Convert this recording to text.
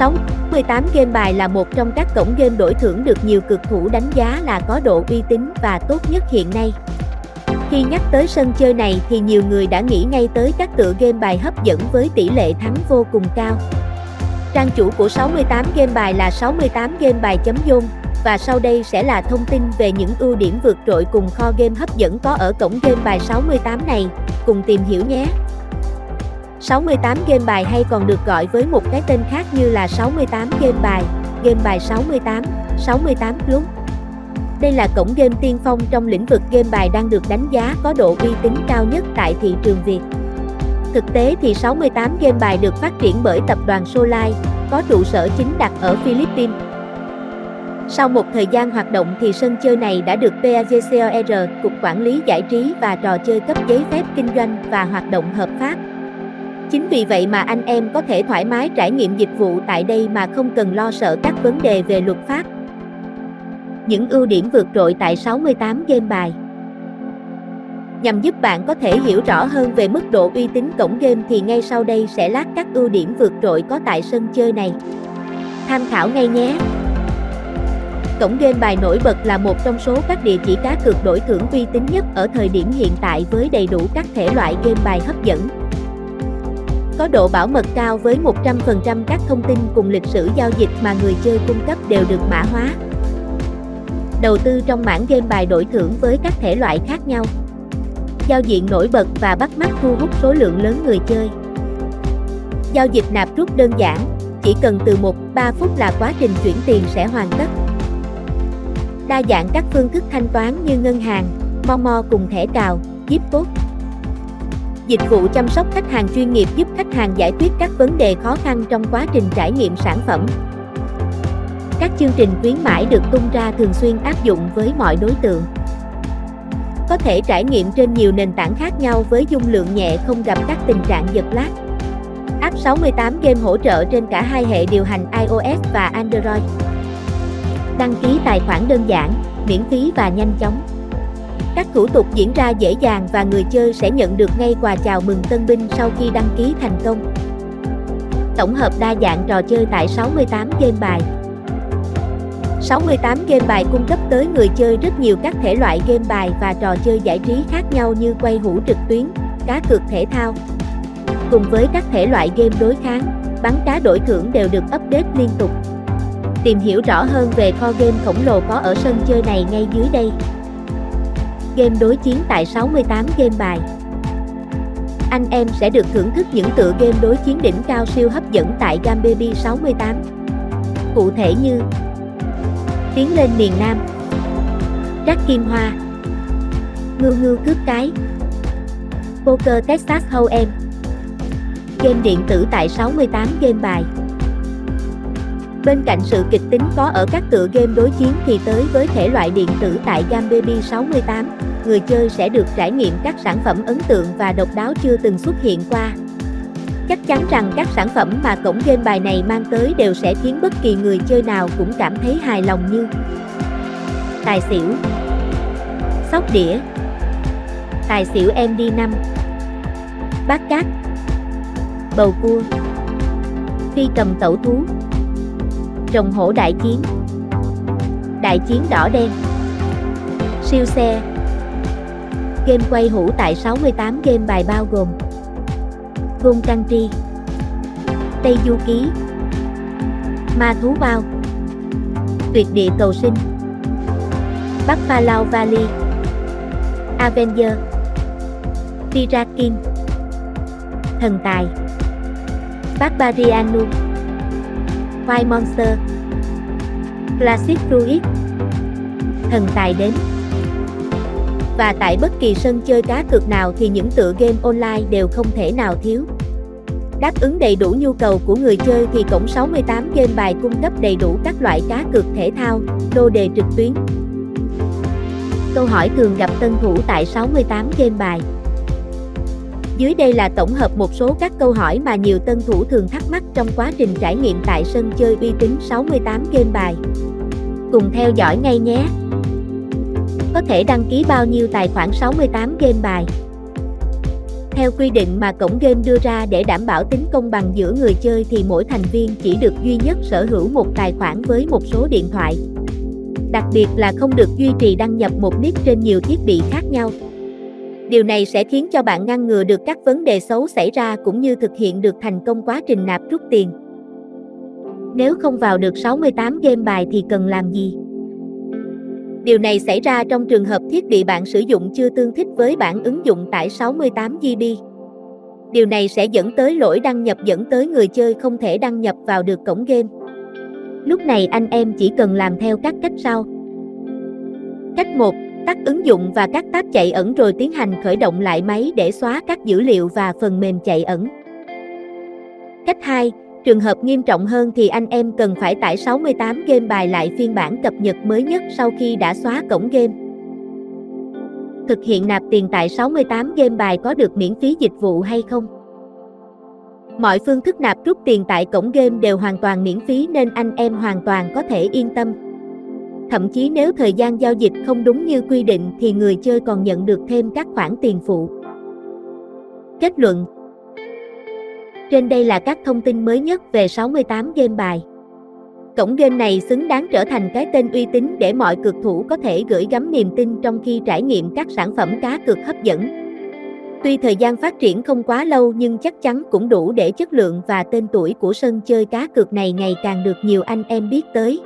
68 game bài là một trong các cổng game đổi thưởng được nhiều cực thủ đánh giá là có độ uy tín và tốt nhất hiện nay. Khi nhắc tới sân chơi này thì nhiều người đã nghĩ ngay tới các tựa game bài hấp dẫn với tỷ lệ thắng vô cùng cao. Trang chủ của 68 game bài là 68 game bài.com và sau đây sẽ là thông tin về những ưu điểm vượt trội cùng kho game hấp dẫn có ở cổng game bài 68 này, cùng tìm hiểu nhé. 68 game bài hay còn được gọi với một cái tên khác như là 68 game bài, game bài 68, 68 Club. Đây là cổng game tiên phong trong lĩnh vực game bài đang được đánh giá có độ uy tín cao nhất tại thị trường Việt. Thực tế thì 68 game bài được phát triển bởi tập đoàn Solai, có trụ sở chính đặt ở Philippines. Sau một thời gian hoạt động thì sân chơi này đã được PAGCOR, Cục Quản lý Giải trí và Trò chơi cấp giấy phép kinh doanh và hoạt động hợp pháp. Chính vì vậy mà anh em có thể thoải mái trải nghiệm dịch vụ tại đây mà không cần lo sợ các vấn đề về luật pháp. Những ưu điểm vượt trội tại 68 game bài Nhằm giúp bạn có thể hiểu rõ hơn về mức độ uy tín cổng game thì ngay sau đây sẽ lát các ưu điểm vượt trội có tại sân chơi này. Tham khảo ngay nhé! Cổng game bài nổi bật là một trong số các địa chỉ cá cược đổi thưởng uy tín nhất ở thời điểm hiện tại với đầy đủ các thể loại game bài hấp dẫn. Có độ bảo mật cao với 100% các thông tin cùng lịch sử giao dịch mà người chơi cung cấp đều được mã hóa. Đầu tư trong mảng game bài đổi thưởng với các thể loại khác nhau. Giao diện nổi bật và bắt mắt thu hút số lượng lớn người chơi. Giao dịch nạp rút đơn giản, chỉ cần từ 1-3 phút là quá trình chuyển tiền sẽ hoàn tất. Đa dạng các phương thức thanh toán như ngân hàng, Momo cùng thẻ cào, chip code. Dịch vụ chăm sóc khách hàng chuyên nghiệp giúp khách hàng giải quyết các vấn đề khó khăn trong quá trình trải nghiệm sản phẩm. Các chương trình khuyến mãi được tung ra thường xuyên áp dụng với mọi đối tượng. Có thể trải nghiệm trên nhiều nền tảng khác nhau với dung lượng nhẹ không gặp các tình trạng giật lag. App 68 game hỗ trợ trên cả hai hệ điều hành iOS và Android. Đăng ký tài khoản đơn giản, miễn phí và nhanh chóng. Các thủ tục diễn ra dễ dàng và người chơi sẽ nhận được ngay quà chào mừng tân binh sau khi đăng ký thành công. Tổng hợp đa dạng trò chơi tại 68 game bài. 68 game bài cung cấp tới người chơi rất nhiều các thể loại game bài và trò chơi giải trí khác nhau như quay hũ trực tuyến, cá cược thể thao. Cùng với các thể loại game đối kháng, bắn cá đổi thưởng đều được update liên tục. Tìm hiểu rõ hơn về kho game khổng lồ có ở sân chơi này ngay dưới đây. Game đối chiến tại 68 game bài. Anh em sẽ được thưởng thức những tựa game đối chiến đỉnh cao siêu hấp dẫn tại Gambaby 68 Cụ thể như Tiến lên miền Nam. Rắc Kim Hoa. Ngưu ngưu cướp cái. Poker Texas Hold'em Game điện tử tại 68 game bài. Bên cạnh sự kịch tính có ở các tựa game đối chiến thì tới với thể loại điện tử tại Gambaby 68, người chơi sẽ được trải nghiệm các sản phẩm ấn tượng và độc đáo chưa từng xuất hiện qua. Chắc chắn rằng các sản phẩm mà cổng game bài này mang tới đều sẽ khiến bất kỳ người chơi nào cũng cảm thấy hài lòng như Tài xỉu, Sóc đĩa, Tài xỉu MD5 Bát cát, Bầu cua, Phi cầm tẩu thú, Rồng hổ đại chiến Đại chiến đỏ đen, Siêu xe Game quay hũ tại 68 game bài bao gồm Gôn Country, Tri Tây Du Ký Ma Thú Bao Tuyệt địa cầu sinh Bắc Pha Lao Valley Avenger Pirakin Thần Tài Barbarianu White Monster Classic Fruit Thần Tài đến. Và tại bất kỳ sân chơi cá cược nào thì những tựa game online đều không thể nào thiếu Đáp ứng đầy đủ nhu cầu của người chơi thì cổng 68 game bài cung cấp đầy đủ các loại cá cược thể thao, lô đề trực tuyến. Câu hỏi thường gặp tân thủ tại 68 game bài. Dưới đây là tổng hợp một số các câu hỏi mà nhiều tân thủ thường thắc mắc trong quá trình trải nghiệm tại sân chơi uy tín 68 game bài. Cùng theo dõi ngay nhé! Có thể đăng ký bao nhiêu tài khoản 68 game bài? Theo quy định mà cổng game đưa ra để đảm bảo tính công bằng giữa người chơi thì mỗi thành viên chỉ được duy nhất sở hữu một tài khoản với một số điện thoại. Đặc biệt là không được duy trì đăng nhập một nick trên nhiều thiết bị khác nhau. Điều này sẽ khiến cho bạn ngăn ngừa được các vấn đề xấu xảy ra cũng như thực hiện được thành công quá trình nạp rút tiền. Nếu không vào được 68 game bài thì cần làm gì? Điều này xảy ra trong trường hợp thiết bị bạn sử dụng chưa tương thích với bản ứng dụng tải 68 GB. Điều này sẽ dẫn tới lỗi đăng nhập dẫn tới người chơi không thể đăng nhập vào được cổng game. Lúc này anh em chỉ cần làm theo các cách sau. Cách 1. Tắt ứng dụng và các tab chạy ẩn rồi tiến hành khởi động lại máy để xóa các dữ liệu và phần mềm chạy ẩn. Cách 2. Trường hợp nghiêm trọng hơn thì anh em cần phải tải 68 game bài lại phiên bản cập nhật mới nhất sau khi đã xóa cổng game. Thực hiện nạp tiền tại 68 game bài có được miễn phí dịch vụ hay không? Mọi phương thức nạp rút tiền tại cổng game đều hoàn toàn miễn phí nên anh em hoàn toàn có thể yên tâm. Thậm chí nếu thời gian giao dịch không đúng như quy định thì người chơi còn nhận được thêm các khoản tiền phụ. Kết luận trên đây là các thông tin mới nhất về 68 game bài. Cổng game này xứng đáng trở thành cái tên uy tín để mọi cực thủ có thể gửi gắm niềm tin trong khi trải nghiệm các sản phẩm cá cược hấp dẫn. Tuy thời gian phát triển không quá lâu nhưng chắc chắn cũng đủ để chất lượng và tên tuổi của sân chơi cá cược này ngày càng được nhiều anh em biết tới.